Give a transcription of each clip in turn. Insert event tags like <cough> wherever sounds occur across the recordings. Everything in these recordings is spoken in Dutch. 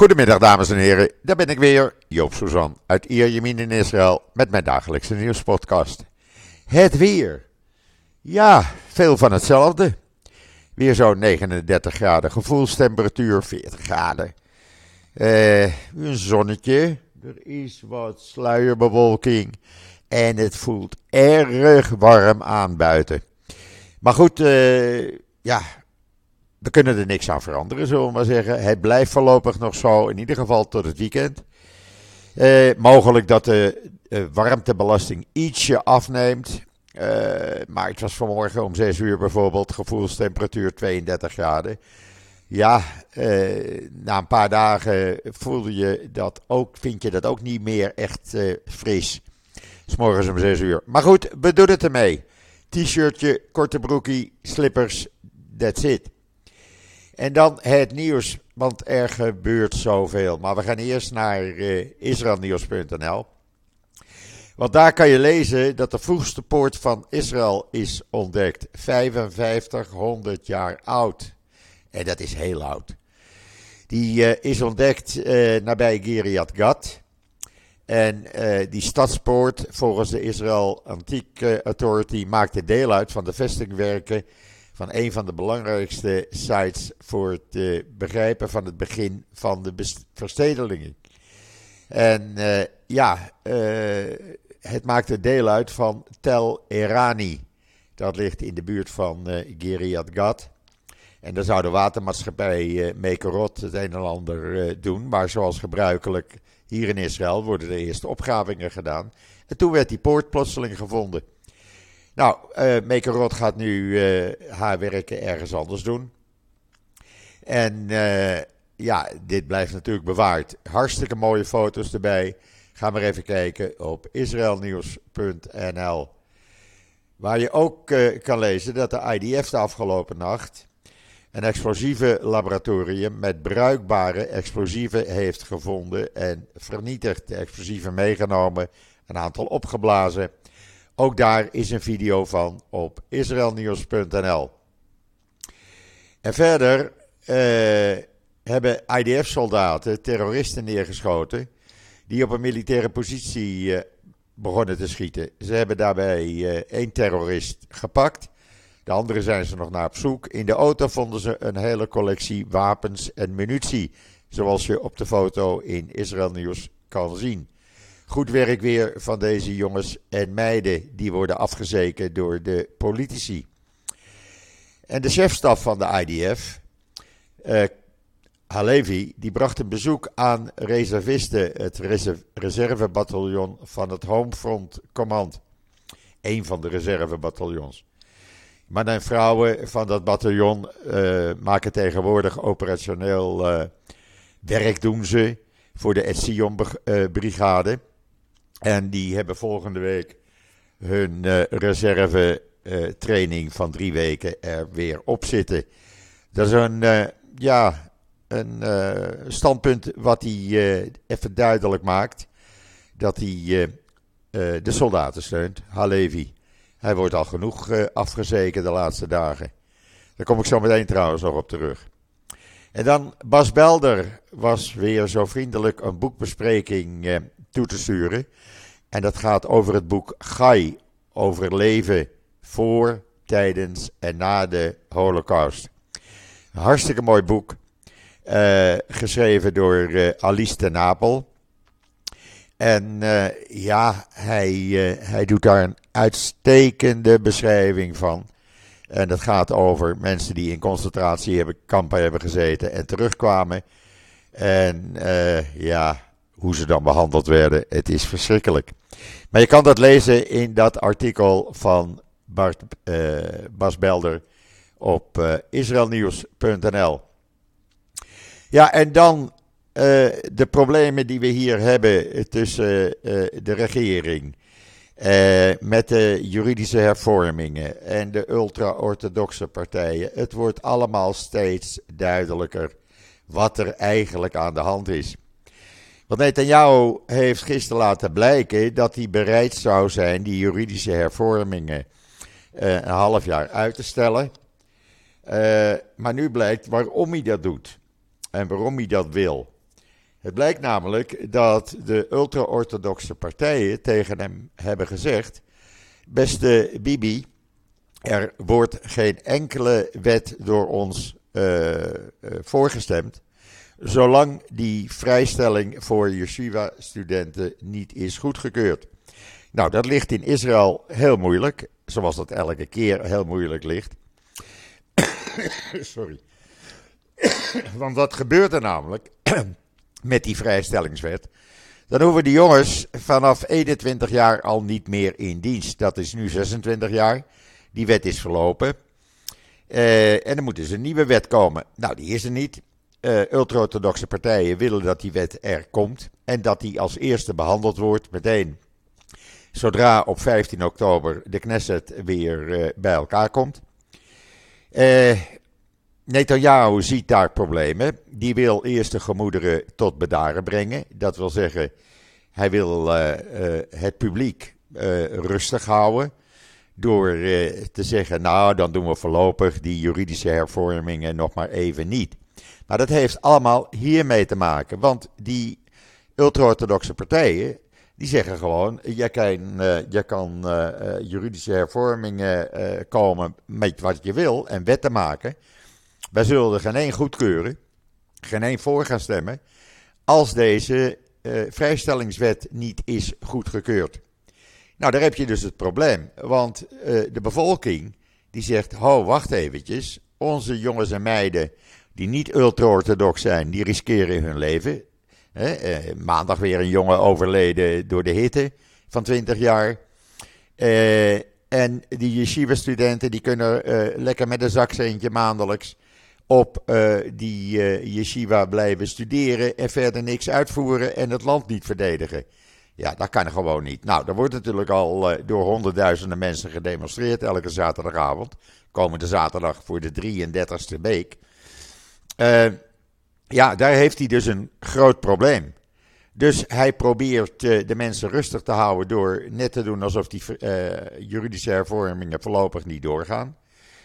Goedemiddag dames en heren, daar ben ik weer, Joop Suzan uit Ierjemien in Israël met mijn dagelijkse nieuwspodcast. Het weer. Ja, veel van hetzelfde. Weer zo'n 39 graden gevoelstemperatuur, 40 graden. Eh, een zonnetje, er is wat sluierbewolking en het voelt erg warm aan buiten. Maar goed, eh, ja, we kunnen er niks aan veranderen, zullen we maar zeggen. Het blijft voorlopig nog zo, in ieder geval tot het weekend. Eh, mogelijk dat de warmtebelasting ietsje afneemt. Eh, maar het was vanmorgen om 6 uur bijvoorbeeld, gevoelstemperatuur 32 graden. Ja, eh, na een paar dagen voelde je dat ook, vind je dat ook niet meer echt eh, fris. S'morgens om 6 uur. Maar goed, we doen het ermee. T-shirtje, korte broekie, slippers, that's it. En dan het nieuws, want er gebeurt zoveel. Maar we gaan eerst naar uh, israelnieuws.nl. Want daar kan je lezen dat de vroegste poort van Israël is ontdekt. 5500 jaar oud. En dat is heel oud. Die uh, is ontdekt uh, nabij Geriat Gat. En die stadspoort, volgens de Israel Antique Authority, maakte deel uit van de vestingwerken van een van de belangrijkste sites voor het uh, begrijpen van het begin van de verstedeling. En uh, ja, uh, het maakte deel uit van Tel Erani. Dat ligt in de buurt van Geriat Gat. En daar zou de watermaatschappij Mekerot het een en ander doen. Maar zoals gebruikelijk hier in Israël worden de eerste opgravingen gedaan. En toen werd die poort plotseling gevonden. Nou, uh, Mekerot gaat nu uh, haar werken ergens anders doen. En uh, ja, dit blijft natuurlijk bewaard. Hartstikke mooie foto's erbij. Ga maar even kijken op israelnieuws.nl. Waar je ook kan lezen dat de IDF de afgelopen nacht een explosieve laboratorium met bruikbare explosieven heeft gevonden en vernietigd. De explosieven meegenomen, een aantal opgeblazen. Ook daar is een video van op israelnieuws.nl. En verder uh, hebben IDF-soldaten terroristen neergeschoten die op een militaire positie uh, begonnen te schieten. Ze hebben daarbij uh, één terrorist gepakt. De andere zijn ze nog naar op zoek. In de auto vonden ze een hele collectie wapens en munitie. Zoals je op de foto in Israël Nieuws kan zien. Goed werk weer van deze jongens en meiden. Die worden afgezeken door de politici. En de chefstaf van de IDF, uh, Halevi, die bracht een bezoek aan reservisten, het reservebataljon van het Homefront Command. Een van de reservebataljons. Mannen en vrouwen van dat bataljon uh, maken tegenwoordig operationeel uh, werk doen ze voor de Etzion-brigade. En die hebben volgende week hun uh, reserve uh, training van drie weken er weer op zitten. Dat is een, uh, ja, een standpunt wat hij even duidelijk maakt. Dat hij de soldaten steunt, Halevi. Hij wordt al genoeg afgezeken de laatste dagen. Daar kom ik zo meteen trouwens nog op terug. En dan Bas Belder was weer zo vriendelijk een boekbespreking toe te sturen. En dat gaat over het boek Gai, over leven voor, tijdens en na de Holocaust. Een hartstikke mooi boek, uh, geschreven door uh, Alice de Napel. En uh, ja, hij, hij doet daar een uitstekende beschrijving van. En dat gaat over mensen die in concentratiekampen hebben gezeten en terugkwamen. En ja, hoe ze dan behandeld werden. Het is verschrikkelijk. Maar je kan dat lezen in dat artikel van Bart, uh, Bas Belder op uh, israelnieuws.nl. Ja, en dan uh, de problemen die we hier hebben tussen de regering. met de juridische hervormingen en de ultra-orthodoxe partijen. Het wordt allemaal steeds duidelijker wat er eigenlijk aan de hand is. Want Netanyahu heeft gisteren laten blijken dat hij bereid zou zijn die juridische hervormingen uh, een half jaar uit te stellen. Uh, maar nu blijkt waarom hij dat doet en waarom hij dat wil. Het blijkt namelijk dat de ultra-orthodoxe partijen tegen hem hebben gezegd: Beste Bibi, er wordt geen enkele wet door ons uh, voorgestemd. Zolang die vrijstelling voor yeshiva-studenten niet is goedgekeurd. Nou, dat ligt in Israël heel moeilijk. Zoals dat elke keer heel moeilijk ligt. <coughs> Sorry. <coughs> Want wat gebeurt er namelijk <coughs> met die vrijstellingswet? Dan hoeven die jongens vanaf 21 jaar al niet meer in dienst. Dat is nu 26 jaar. Die wet is verlopen. Uh, en dan moet dus een nieuwe wet komen. Nou, die is er niet. Uh, Ultra-orthodoxe partijen willen dat die wet er komt. En dat die als eerste behandeld wordt meteen. Zodra op 15 oktober de Knesset weer uh, bij elkaar komt. Uh, Netanyahu ziet daar problemen. Die wil eerst de gemoederen tot bedaren brengen. Dat wil zeggen, hij wil het publiek rustig houden door eh, te zeggen, nou dan doen we voorlopig die juridische hervormingen nog maar even niet. Maar dat heeft allemaal hiermee te maken, want die ultra-orthodoxe partijen, die zeggen gewoon, je kan, je kan uh, juridische hervormingen komen met wat je wil en wetten maken. Wij zullen er geen één goedkeuren, geen één voor gaan stemmen, als deze vrijstellingswet niet is goedgekeurd. Nou, daar heb je dus het probleem. Want de bevolking die zegt: Ho, wacht eventjes. Onze jongens en meiden die niet ultra-orthodox zijn, die riskeren hun leven. uh, maandag weer een jongen overleden door de hitte van 20 jaar. Uh, en die yeshiva-studenten die kunnen lekker met een zakcentje maandelijks op die yeshiva blijven studeren en verder niks uitvoeren en het land niet verdedigen. Ja, dat kan gewoon niet. Nou, er wordt natuurlijk al uh, door honderdduizenden mensen gedemonstreerd elke zaterdagavond. Komende zaterdag voor de 33ste week. Uh, ja, daar heeft hij dus een groot probleem. Dus hij probeert uh, de mensen rustig te houden door net te doen alsof die juridische hervormingen voorlopig niet doorgaan.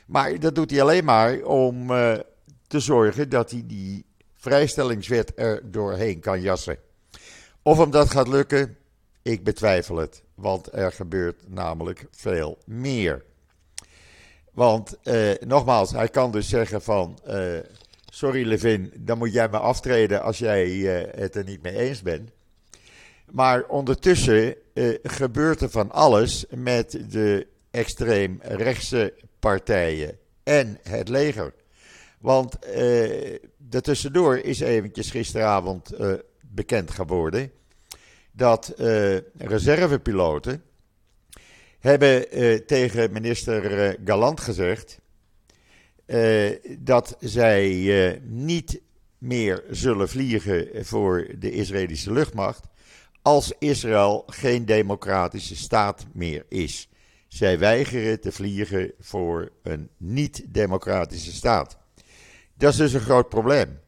Maar dat doet hij alleen maar om te zorgen dat hij die vrijstellingswet er doorheen kan jassen. Of hem dat gaat lukken, ik betwijfel het, want er gebeurt namelijk veel meer. Want eh, nogmaals, hij kan dus zeggen van, sorry Levin, dan moet jij me aftreden als jij uh, het er niet mee eens bent. Maar ondertussen gebeurt er van alles met de extreem rechtse partijen en het leger. Want tussendoor is eventjes gisteravond bekend geworden dat reservepiloten hebben tegen minister Galant gezegd dat zij niet meer zullen vliegen voor de Israëlische luchtmacht als Israël geen democratische staat meer is. Zij weigeren te vliegen voor een niet-democratische staat. Dat is dus een groot probleem.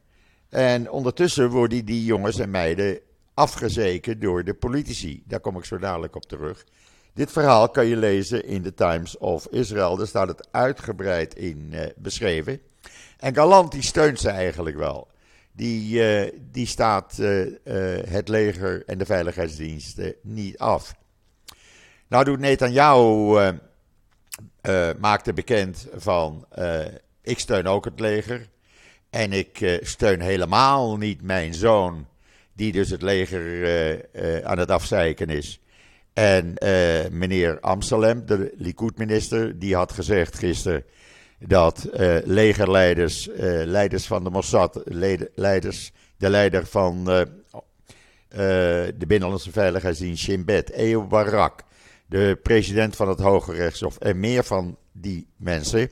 En ondertussen worden die jongens en meiden afgezeken door de politici. Daar kom ik zo dadelijk op terug. Dit verhaal kan je lezen in de Times of Israel. Daar staat het uitgebreid in uh, beschreven. En Galant die steunt ze eigenlijk wel. Die, uh, die staat uh, het leger en de veiligheidsdiensten niet af. Nou doet Netanyahu maakte bekend van ik steun ook het leger. En ik steun helemaal niet mijn zoon die dus het leger aan het afzeiken is. En uh, meneer Amsterdam, de Likud-minister, die had gezegd gisteren dat legerleiders, leiders van de Mossad, leiders, de leider van de Binnenlandse Veiligheidsdienst Shin Bet, Ehud Barak, de president van het Hoge Rechtshof en meer van die mensen,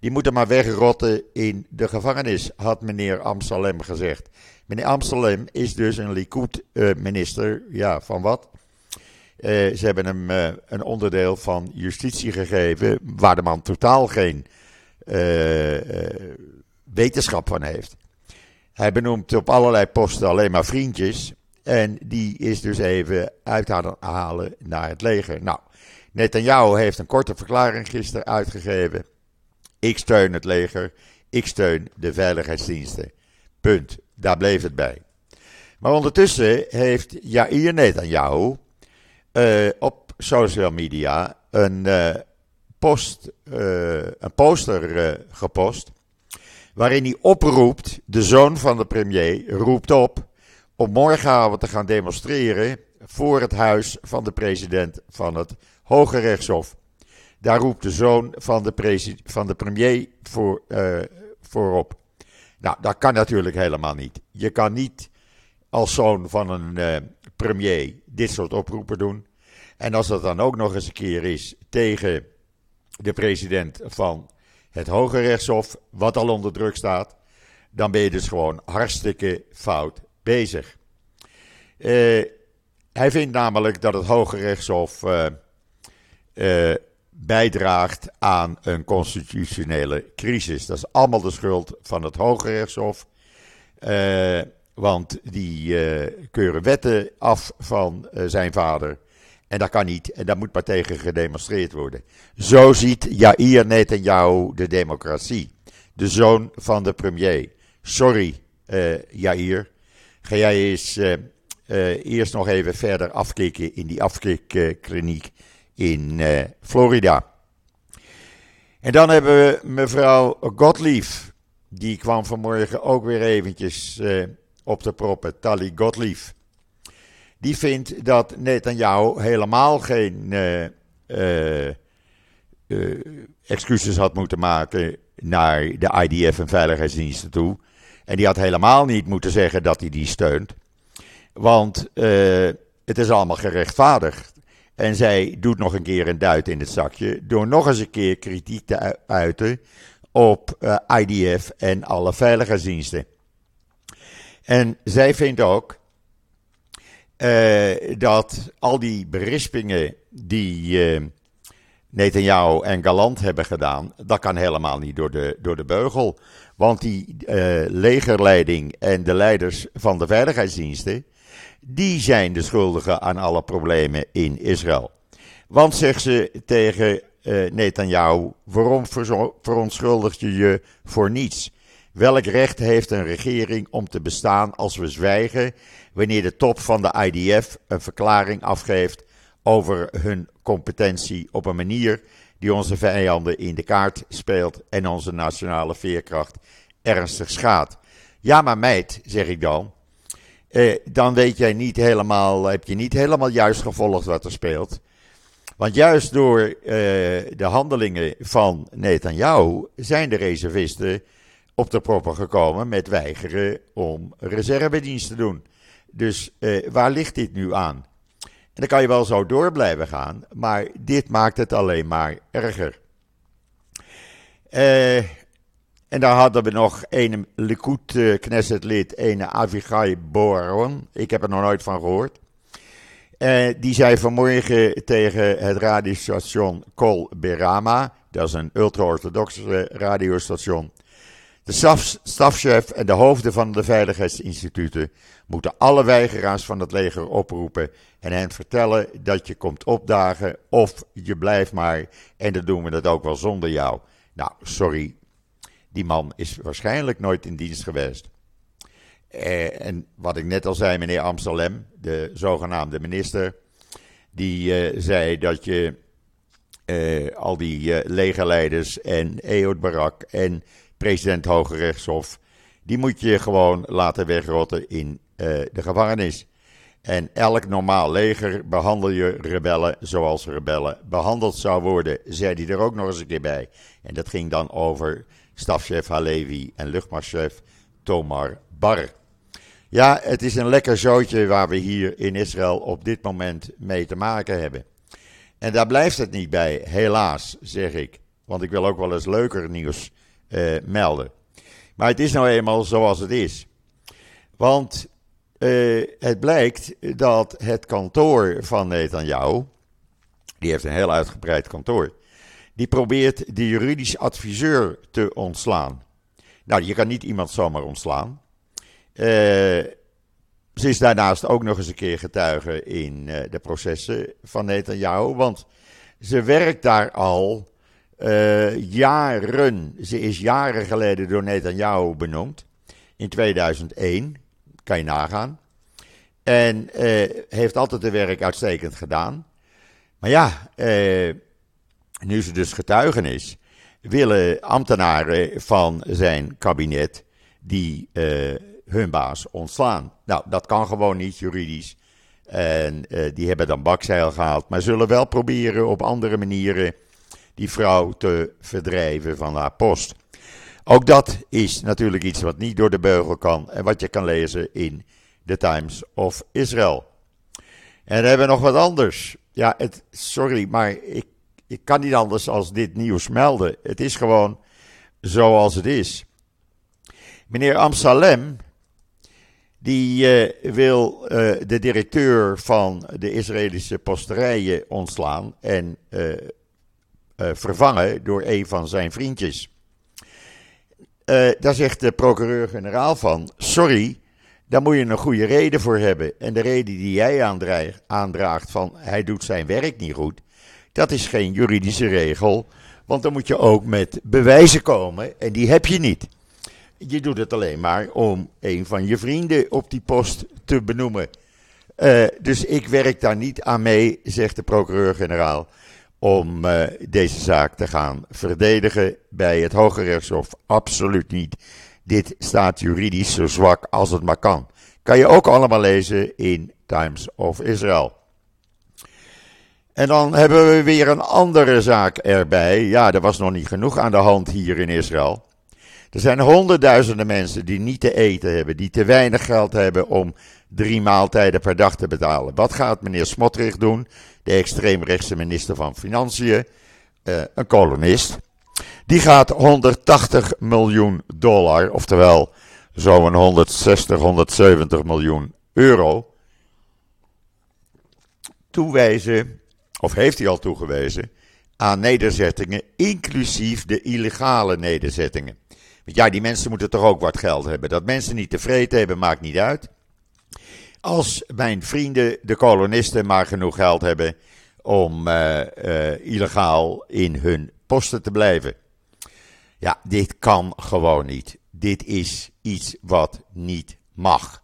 die moeten maar wegrotten in de gevangenis, had meneer Amsterdam gezegd. Meneer Amsterdam is dus een Likud-minister. ja, van wat? Uh, ze hebben hem uh, een onderdeel van justitie gegeven. waar de man totaal geen uh, wetenschap van heeft. Hij benoemt op allerlei posten alleen maar vriendjes. En die is dus even uit aan halen naar het leger. Nou, Netanyahu heeft een korte verklaring gisteren uitgegeven. Ik steun het leger. Ik steun de veiligheidsdiensten. Punt. Daar bleef het bij. Maar ondertussen heeft Jair Netanyahu uh, op social media een, uh, post, uh, een poster gepost. Waarin hij oproept, de zoon van de premier roept op om morgenavond te gaan demonstreren voor het huis van de president van het Hoge Rechtshof. Daar roept de zoon van de, van de premier voor, voorop. Nou, dat kan natuurlijk helemaal niet. Je kan niet als zoon van een premier dit soort oproepen doen. En als dat dan ook nog eens een keer is tegen de president van het Hoge Rechtshof, wat al onder druk staat, dan ben je dus gewoon hartstikke fout bezig. Uh, hij vindt namelijk dat het Hoge Rechtshof uh, uh, bijdraagt aan een constitutionele crisis. Dat is allemaal de schuld van het Hoge Rechtshof. Uh, want die keuren wetten af van zijn vader. En dat kan niet. En daar moet maar tegen gedemonstreerd worden. Zo ziet Jair Netanyahu de democratie. De zoon van de premier. Sorry, Jair. Ga jij eens uh, eerst nog even verder afkicken in die afkikkliniek in uh, Florida. En dan hebben we mevrouw Gottlieb. Die kwam vanmorgen ook weer eventjes uh, op de proppen. Tali Gottlieb. Die vindt dat Netanyahu helemaal geen excuses had moeten maken naar de IDF en veiligheidsdiensten toe. En die had helemaal niet moeten zeggen dat hij die steunt. Want het is allemaal gerechtvaardigd. En zij doet nog een keer een duit in het zakje door nog eens een keer kritiek te uiten op IDF en alle veiligheidsdiensten. En zij vindt ook uh, dat al die berispingen die uh, en Galant hebben gedaan, dat kan helemaal niet door de, door de beugel. Want die legerleiding en de leiders van de veiligheidsdiensten, die zijn de schuldigen aan alle problemen in Israël. Want, zegt ze tegen uh, waarom verontschuldig je je voor niets? Welk recht heeft een regering om te bestaan als we zwijgen wanneer de top van de IDF een verklaring afgeeft over hun competentie op een manier die onze vijanden in de kaart speelt en onze nationale veerkracht ernstig schaadt? Ja, maar meid, zeg ik dan, eh, dan weet jij niet helemaal, heb je niet helemaal juist gevolgd wat er speelt. Want juist door eh, de handelingen van Netanyahu zijn de reservisten op de proppen gekomen met weigeren om reservedienst te doen. Dus eh, waar ligt dit nu aan? En dan kan je wel zo door blijven gaan, maar dit maakt het alleen maar erger. Eh, en daar hadden we nog een Likud Knesset-lid, een Avigai Boron. Ik heb er nog nooit van gehoord. Uh, die zei vanmorgen tegen het radiostation Kol Berama. Dat is een ultra-orthodoxe radiostation. De staf, stafchef en de hoofden van de veiligheidsinstituten moeten alle weigeraars van het leger oproepen en hen vertellen dat je komt opdagen of je blijft maar en dan doen we dat ook wel zonder jou. Nou, sorry, die man is waarschijnlijk nooit in dienst geweest. Eh, en wat ik net al zei, meneer Amsterdam, de zogenaamde minister, die eh, zei dat je eh, al die legerleiders en Ehud Barak en president Hoge Rechtshof, die moet je gewoon laten wegrotten in eh, de gevangenis. En elk normaal leger behandel je rebellen zoals rebellen behandeld zou worden, zei hij er ook nog eens een keer bij. En dat ging dan over stafchef Halevi en luchtmachtchef Tomar Bar. Ja, het is een lekker zootje waar we hier in Israël op dit moment mee te maken hebben. En daar blijft het niet bij, helaas, zeg ik. Want ik wil ook wel eens leuker nieuws uh, melden. Maar het is nou eenmaal zoals het is. Want uh, het blijkt dat het kantoor van Netanyahu, die heeft een heel uitgebreid kantoor, die probeert de juridisch adviseur te ontslaan. Nou, je kan niet iemand zomaar ontslaan. Uh, ze is daarnaast ook nog eens een keer getuige in de processen van Netanyahu, want ze werkt daar al uh, jaren. Ze is jaren geleden door Netanyahu benoemd, in 2001, kan je nagaan. En heeft altijd de werk uitstekend gedaan. Maar ja, nu ze dus getuigenis, willen ambtenaren van zijn kabinet die hun baas ontslaan. Nou, dat kan gewoon niet juridisch. En die hebben dan bakzeil gehaald, maar zullen wel proberen op andere manieren die vrouw te verdrijven van haar post. Ook dat is natuurlijk iets wat niet door de beugel kan en wat je kan lezen in The Times of Israel. En dan hebben we nog wat anders. Ja, het, sorry, maar ik, ik kan niet anders als dit nieuws melden. Het is gewoon zoals het is. Meneer Amsalem, die uh, wil uh, de directeur van de Israëlische posterijen ontslaan en uh, vervangen door een van zijn vriendjes. Uh, daar zegt de procureur-generaal van: Sorry, daar moet je een goede reden voor hebben. En de reden die jij aandraagt van hij doet zijn werk niet goed, dat is geen juridische regel. Want dan moet je ook met bewijzen komen en die heb je niet. Je doet het alleen maar om een van je vrienden op die post te benoemen. Uh, dus ik werk daar niet aan mee, zegt de procureur-generaal om uh, deze zaak te gaan verdedigen bij het Hoge Rechtshof. Absoluut niet. Dit staat juridisch zo zwak als het maar kan. Kan je ook allemaal lezen in Times of Israel. En dan hebben we weer een andere zaak erbij. Ja, er was nog niet genoeg aan de hand hier in Israël. Er zijn honderdduizenden mensen die niet te eten hebben, die te weinig geld hebben om drie maaltijden per dag te betalen. Wat gaat meneer Smotrich doen? de extreemrechtse minister van Financiën, uh, een kolonist. Die gaat 180 miljoen dollar, oftewel zo'n 160, 170 miljoen euro, toewijzen, of heeft hij al toegewezen, aan nederzettingen, inclusief de illegale nederzettingen. Want ja, die mensen moeten toch ook wat geld hebben. Dat mensen niet tevreden hebben, maakt niet uit. Als mijn vrienden, de kolonisten, maar genoeg geld hebben om uh, uh, illegaal in hun posten te blijven. Ja, dit kan gewoon niet. Dit is iets wat niet mag.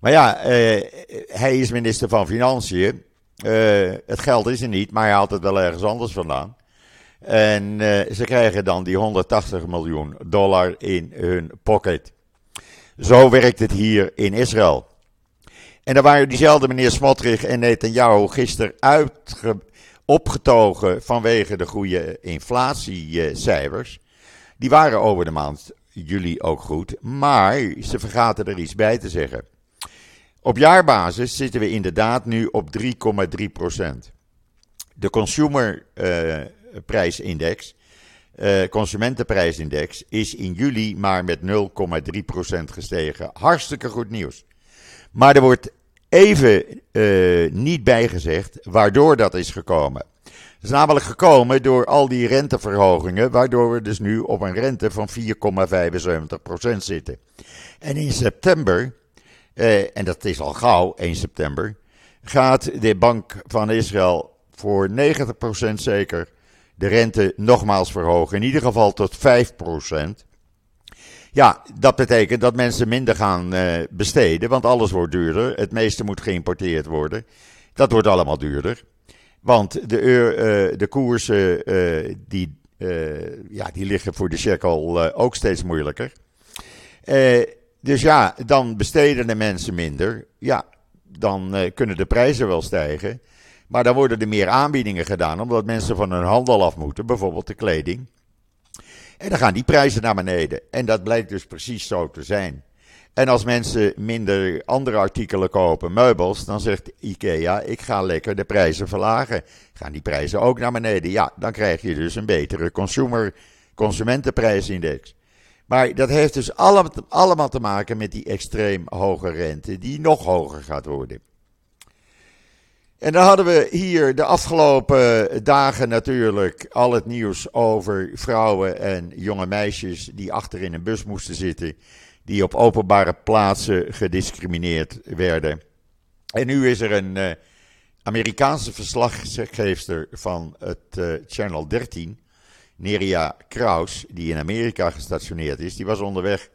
Maar ja, uh, hij is minister van Financiën. het geld is er niet, maar hij haalt het wel ergens anders vandaan. En ze krijgen dan die 180 miljoen dollar in hun pocket. Zo werkt het hier in Israël. En daar waren diezelfde meneer Smotrich en Netanyahu gisteren uitge opgetogen vanwege de goede inflatiecijfers. Die waren over de maand juli ook goed, maar ze vergaten er iets bij te zeggen. Op jaarbasis zitten we inderdaad nu op 3,3 procent. De consumerprijsindex, uh, uh, consumentenprijsindex, is in juli maar met 0,3 procent gestegen. Hartstikke goed nieuws. Maar er wordt even uh, niet bijgezegd waardoor dat is gekomen. Het is namelijk gekomen door al die renteverhogingen, waardoor we dus nu op een rente van 4,75% zitten. En in september, uh, en dat is al gauw 1 september, gaat de Bank van Israël voor 90% zeker de rente nogmaals verhogen. In ieder geval tot 5%. Ja, dat betekent dat mensen minder gaan uh, besteden, want alles wordt duurder. Het meeste moet geïmporteerd worden. Dat wordt allemaal duurder. Want de, uh, de koersen uh, die, ja, die liggen voor de shekel ook steeds moeilijker. dus ja, dan besteden de mensen minder. Ja, dan kunnen de prijzen wel stijgen. Maar dan worden er meer aanbiedingen gedaan, omdat mensen van hun handel af moeten, bijvoorbeeld de kleding. En dan gaan die prijzen naar beneden. En dat blijkt dus precies zo te zijn. En als mensen minder andere artikelen kopen, meubels, dan zegt IKEA: ik ga lekker de prijzen verlagen. Gaan die prijzen ook naar beneden? Ja, dan krijg je dus een betere consumer, consumentenprijsindex. Maar dat heeft dus allemaal, allemaal te maken met die extreem hoge rente, die nog hoger gaat worden. En dan hadden we hier de afgelopen dagen natuurlijk al het nieuws over vrouwen en jonge meisjes die achter in een bus moesten zitten, die op openbare plaatsen gediscrimineerd werden. En nu is er een uh, Amerikaanse verslaggeefster van het uh, Channel 13, Neria Kraus, die in Amerika gestationeerd is, die was onderweg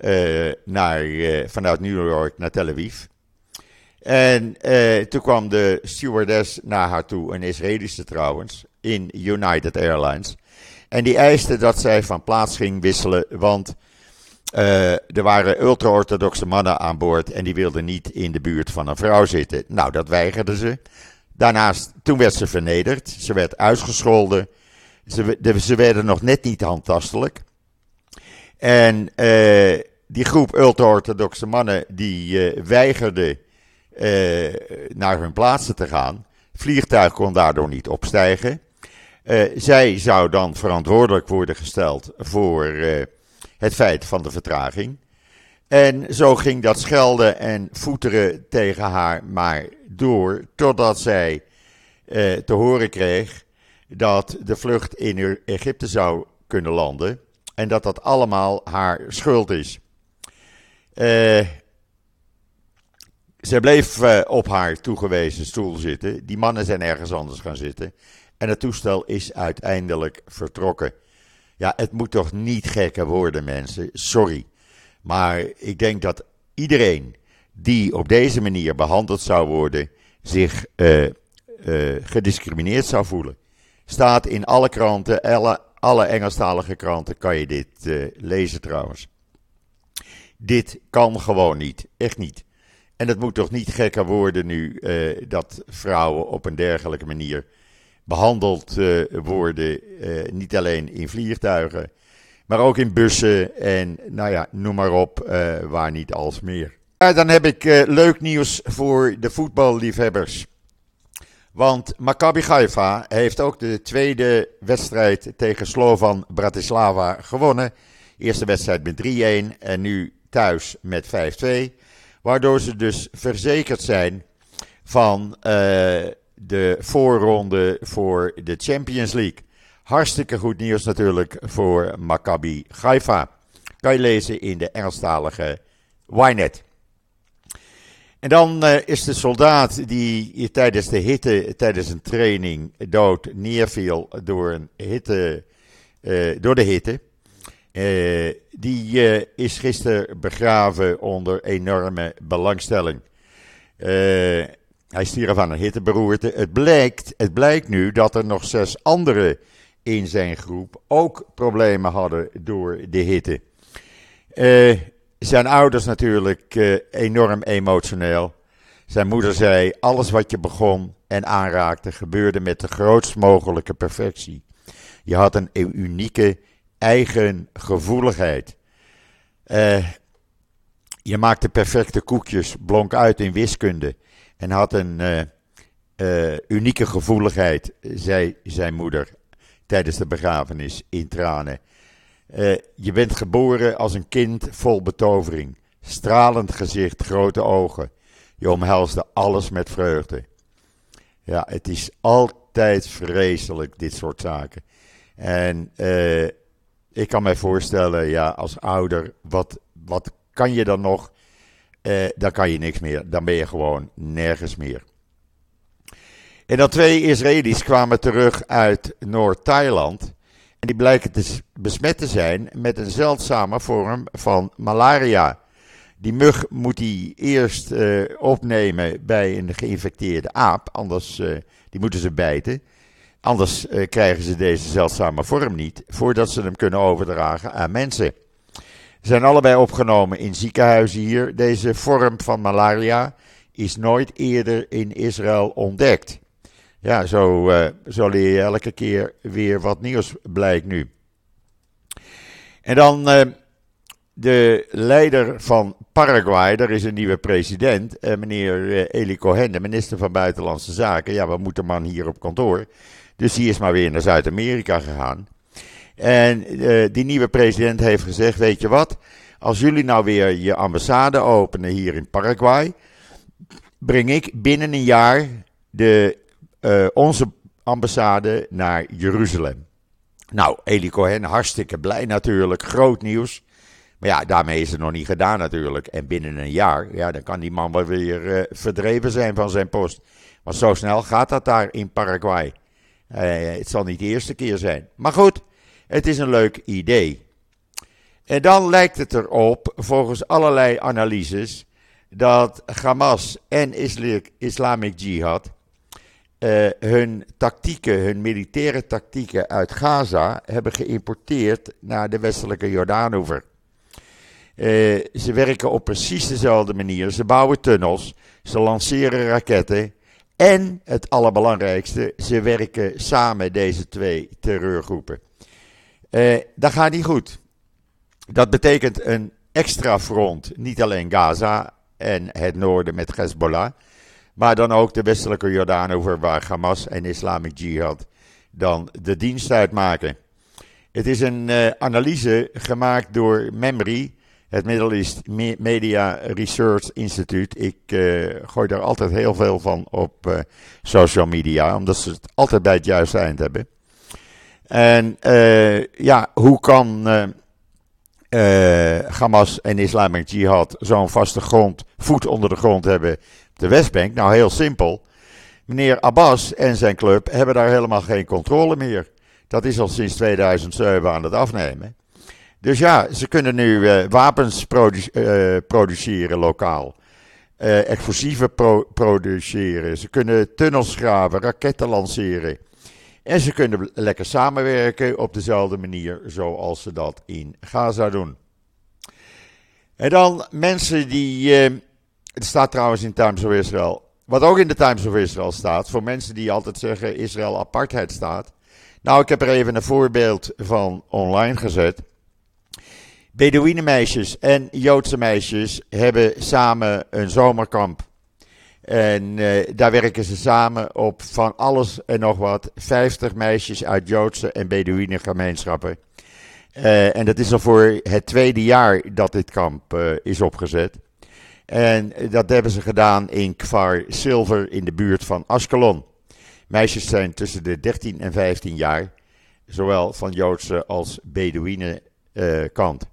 uh, naar, vanuit New York naar Tel Aviv. En eh, toen kwam de stewardess naar haar toe, een Israëlische trouwens, in United Airlines. En die eiste dat zij van plaats ging wisselen, want uh, er waren ultra-orthodoxe mannen aan boord en die wilden niet in de buurt van een vrouw zitten. Nou, dat weigerden ze. Daarnaast, toen werd ze vernederd, ze werd uitgescholden, ze, ze werden nog net niet handtastelijk. En uh, die groep ultra-orthodoxe mannen die uh, naar hun plaatsen te gaan. Vliegtuig kon daardoor niet opstijgen. zij zou dan verantwoordelijk worden gesteld voor het feit van de vertraging. En zo ging dat schelden en voeteren tegen haar maar door, totdat zij eh, te horen kreeg dat de vlucht in Egypte zou kunnen landen en dat dat allemaal haar schuld is. Uh, ze bleef uh, op haar toegewezen stoel zitten. Die mannen zijn ergens anders gaan zitten. En het toestel is uiteindelijk vertrokken. Ja, het moet toch niet gekker worden, mensen. Sorry. Maar ik denk dat iedereen die op deze manier behandeld zou worden, zich uh, uh, gediscrimineerd zou voelen. Staat in alle kranten, alle, alle Engelstalige kranten kan je dit lezen trouwens. Dit kan gewoon niet, echt niet. En het moet toch niet gekker worden nu dat vrouwen op een dergelijke manier behandeld uh, worden. Uh, niet alleen in vliegtuigen, maar ook in bussen en nou ja, noem maar op, waar niet als meer. Ja, dan heb ik leuk nieuws voor de voetballiefhebbers. Want Maccabi Haifa heeft ook de tweede wedstrijd tegen Slovan Bratislava gewonnen. Eerste wedstrijd met 3-1 en nu thuis met 5-2. Waardoor ze dus verzekerd zijn van de voorronde voor de Champions League. Hartstikke goed nieuws natuurlijk voor Maccabi Haifa. Kan je lezen in de Engelstalige Ynet. En dan uh, is de soldaat die tijdens de hitte, tijdens een training dood neerviel door, een hitte, uh, door de hitte. Uh, die is gisteren begraven onder enorme belangstelling. Hij stierf aan een hitteberoerte. Het blijkt, het blijkt nu dat er nog zes anderen in zijn groep ook problemen hadden door de hitte. Uh, zijn ouders natuurlijk uh, enorm emotioneel. Zijn moeder zei: Alles wat je begon en aanraakte gebeurde met de grootst mogelijke perfectie. Je had een unieke eigen gevoeligheid. Uh, je maakte perfecte koekjes, blonk uit in wiskunde en had een uh, uh, unieke gevoeligheid, zei zijn moeder tijdens de begrafenis in tranen. Je bent geboren als een kind vol betovering. Stralend gezicht, grote ogen. Je omhelsde alles met vreugde. Ja, het is altijd vreselijk, dit soort zaken. En ik kan mij voorstellen, ja, als ouder, wat, wat kan je dan nog eh, dan kan je niks meer. Dan ben je gewoon nergens meer. En dan twee Israëli's kwamen terug uit Noord-Thailand. En die blijken te besmet te zijn met een zeldzame vorm van malaria. Die mug moet hij eerst uh, opnemen bij een geïnfecteerde aap, anders uh, die moeten ze bijten. Anders uh, krijgen ze deze zeldzame vorm niet, voordat ze hem kunnen overdragen aan mensen zijn allebei opgenomen in ziekenhuizen hier. Deze vorm van malaria is nooit eerder in Israël ontdekt. Ja, zo, zo leer je elke keer weer wat nieuws, blijkt nu. En dan uh, de leider van Paraguay, er is een nieuwe president, uh, meneer Eli Cohen, de minister van Buitenlandse Zaken. Ja, we moeten man hier op kantoor. Dus die is maar weer naar Zuid-Amerika gegaan. En uh, die nieuwe president heeft gezegd: Weet je wat? Als jullie nou weer je ambassade openen hier in Paraguay, breng ik binnen een jaar de, uh, onze ambassade naar Jeruzalem. Nou, Eli Cohen, hartstikke blij natuurlijk, groot nieuws. Maar ja, daarmee is het nog niet gedaan natuurlijk. En binnen een jaar, ja, dan kan die man wel weer uh, verdreven zijn van zijn post. Want zo snel gaat dat daar in Paraguay. Uh, het zal niet de eerste keer zijn. Maar goed, het is een leuk idee. En dan lijkt het erop, volgens allerlei analyses, dat Hamas en Islamic Jihad uh, hun tactieken, hun militaire tactieken uit Gaza hebben geïmporteerd naar de westelijke Jordaanoever. Uh, ze werken op precies dezelfde manier. Ze bouwen tunnels, ze lanceren raketten en het allerbelangrijkste, ze werken samen, deze twee terreurgroepen. Uh, dat gaat niet goed. Dat betekent een extra front, niet alleen Gaza en het noorden met Hezbollah, maar dan ook de westelijke Jordaan waar Hamas en Islamic Jihad dan de dienst uitmaken. Het is een uh, analyse gemaakt door MEMRI, het Middle East Media Research Institute. Ik uh, gooi daar altijd heel veel van op uh, social media, omdat ze het altijd bij het juiste eind hebben. En ja, hoe kan Hamas en Islamic Jihad zo'n vaste grond, voet onder de grond hebben de Westbank? Nou, heel simpel. Meneer Abbas en zijn club hebben daar helemaal geen controle meer. Dat is al sinds 2007 aan het afnemen. Dus ja, ze kunnen nu uh, wapens uh, produceren lokaal. Uh, explosieven pro produceren. Ze kunnen tunnels graven, raketten lanceren. En ze kunnen lekker samenwerken op dezelfde manier zoals ze dat in Gaza doen. En dan mensen die het staat trouwens in Times of Israel. Wat ook in de Times of Israel staat, voor mensen die altijd zeggen Israël apartheid staat. Nou, ik heb er even een voorbeeld van online gezet. Bedouinenmeisjes en Joodse meisjes hebben samen een zomerkamp. En uh, daar werken ze samen op van alles en nog wat. 50 meisjes uit Joodse en Bedouine gemeenschappen. Uh, en dat is al voor het tweede jaar dat dit kamp uh, is opgezet. En dat hebben ze gedaan in Kfar Silver in de buurt van Askelon. Meisjes zijn tussen de 13 en 15 jaar, zowel van Joodse als Bedouine kant.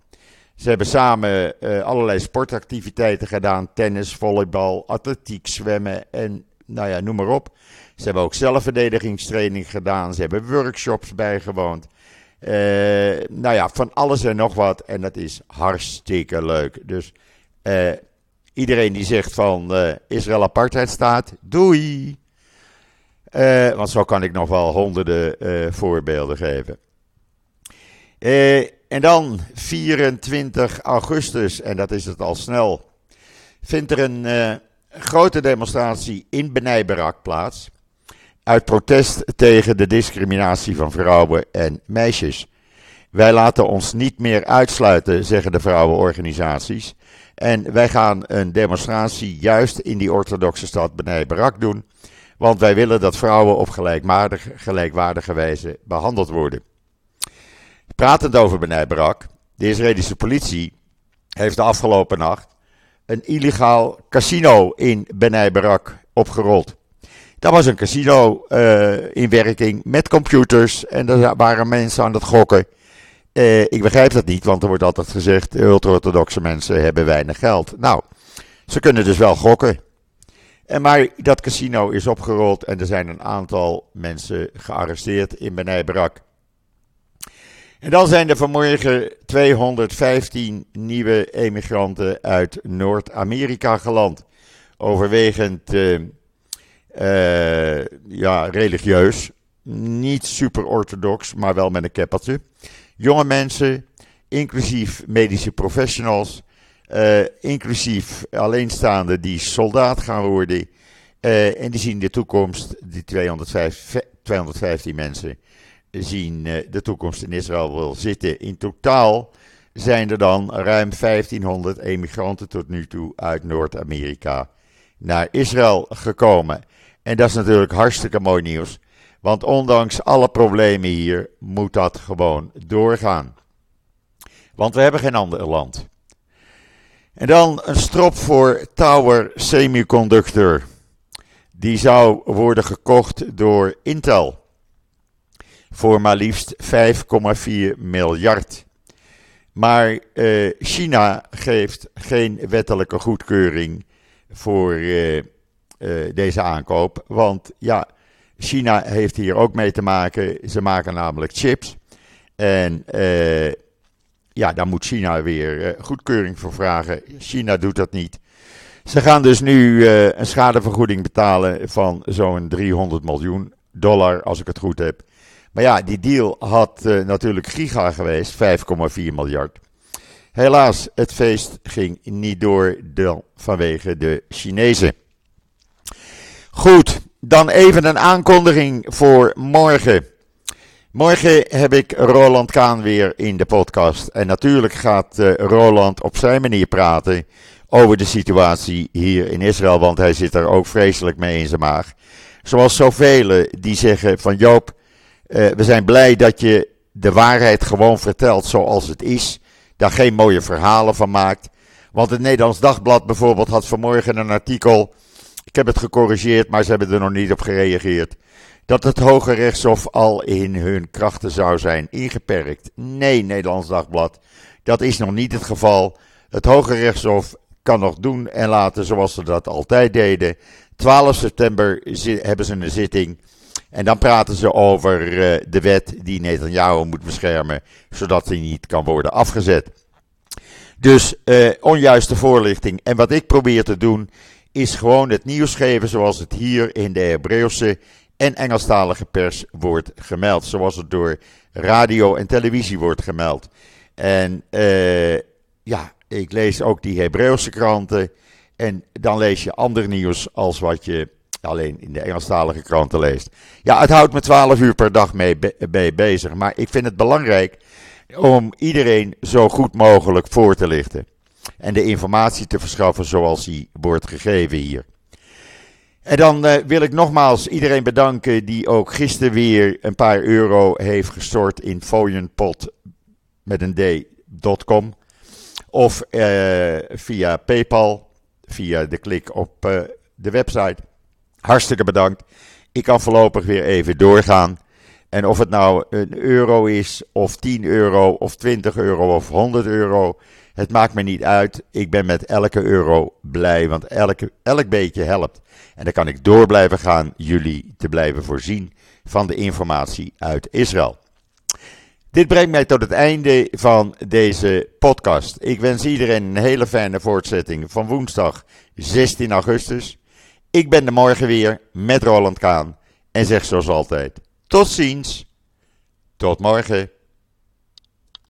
Ze hebben samen uh, allerlei sportactiviteiten gedaan: tennis, volleybal, atletiek, zwemmen en nou ja, noem maar op. Ze hebben ook zelfverdedigingstraining gedaan. Ze hebben workshops bijgewoond. Uh, nou ja, van alles en nog wat. En dat is hartstikke leuk. Dus uh, Iedereen die zegt van Israël apartheid staat, doei. Want zo kan ik nog wel honderden voorbeelden geven. En dan 24 augustus, en dat is het al snel, vindt er een grote demonstratie in Benai Barak plaats. Uit protest tegen de discriminatie van vrouwen en meisjes. Wij laten ons niet meer uitsluiten, zeggen de vrouwenorganisaties. En wij gaan een demonstratie juist in die orthodoxe stad Benai Barak doen. Want wij willen dat vrouwen op gelijkwaardige wijze behandeld worden. Pratend over Benai Barak, de Israëlische politie heeft de afgelopen nacht een illegaal casino in Benai Barak opgerold. Dat was een casino uh, in werking met computers en er waren mensen aan het gokken. Uh, ik begrijp dat niet, want er wordt altijd gezegd: ultra-orthodoxe mensen hebben weinig geld. Nou, ze kunnen dus wel gokken. En maar dat casino is opgerold en er zijn een aantal mensen gearresteerd in Benai Barak. En dan zijn er vanmorgen 215 nieuwe emigranten uit Noord-Amerika geland. Overwegend uh, uh, ja, religieus. Niet super orthodox, maar wel met een keppeltje jonge mensen, inclusief medische professionals, uh, inclusief alleenstaanden die soldaat gaan worden. En die zien de toekomst, die 205, 215 mensen, zien uh, de toekomst in Israël wel zitten. In totaal zijn er dan ruim 1500 emigranten tot nu toe uit Noord-Amerika naar Israël gekomen. En dat is natuurlijk hartstikke mooi nieuws. Want ondanks alle problemen hier moet dat gewoon doorgaan. Want we hebben geen ander land. En dan een strop voor Tower Semiconductor. Die zou worden gekocht door Intel. Voor maar liefst 5,4 miljard. Maar uh, China geeft geen wettelijke goedkeuring voor uh, uh, deze aankoop. Want ja, China heeft hier ook mee te maken. Ze maken namelijk chips. En ja, daar moet China weer goedkeuring voor vragen. China doet dat niet. Ze gaan dus nu een schadevergoeding betalen van zo'n 300 miljoen dollar, als ik het goed heb. Maar ja, die deal had natuurlijk giga geweest, 5,4 miljard. Helaas, het feest ging niet door vanwege de Chinezen. Goed, dan even een aankondiging voor morgen. Morgen heb ik Roland Kaan weer in de podcast. En natuurlijk gaat uh, Roland op zijn manier praten over de situatie hier in Israël, want hij zit er ook vreselijk mee in zijn maag. Zoals zoveel die zeggen van Joop, uh, we zijn blij dat je de waarheid gewoon vertelt zoals het is daar geen mooie verhalen van maakt. Want het Nederlands Dagblad bijvoorbeeld had vanmorgen een artikel. Ik heb het gecorrigeerd, maar ze hebben er nog niet op gereageerd. Dat het Hoge Rechtshof al in hun krachten zou zijn ingeperkt. Nee, Nederlands Dagblad. Dat is nog niet het geval. Het Hoge Rechtshof kan nog doen en laten zoals ze dat altijd deden. 12 september hebben ze een zitting. En dan praten ze over uh, de wet die Netanyahu moet beschermen, zodat hij niet kan worden afgezet. Dus uh, onjuiste voorlichting. En wat ik probeer te doen, is gewoon het nieuws geven zoals het hier in de Hebreeuwse en Engelstalige pers wordt gemeld. Zoals het door radio en televisie wordt gemeld. En uh, ja, ik lees ook die Hebreeuwse kranten. En dan lees je ander nieuws als wat je alleen in de Engelstalige kranten leest. Ja, het houdt me 12 uur per dag mee, bezig. Maar ik vind het belangrijk om iedereen zo goed mogelijk voor te lichten. En de informatie te verschaffen zoals die wordt gegeven hier. En dan uh, wil ik nogmaals iedereen bedanken die ook gisteren weer een paar euro heeft gestort in fooienpot met een d.com. Of uh, via PayPal, via de klik op uh, de website. Hartstikke bedankt. Ik kan voorlopig weer even doorgaan. En of het nou een euro is, of 10 euro, of 20 euro, of 100 euro. Het maakt me niet uit. Ik ben met elke euro blij, want elke, elk beetje helpt. En dan kan ik door blijven gaan jullie te blijven voorzien van de informatie uit Israël. Dit brengt mij tot het einde van deze podcast. Ik wens iedereen een hele fijne voortzetting van woensdag 16 augustus. Ik ben er morgen weer met Roland Kaan en zeg zoals altijd: tot ziens. Tot morgen.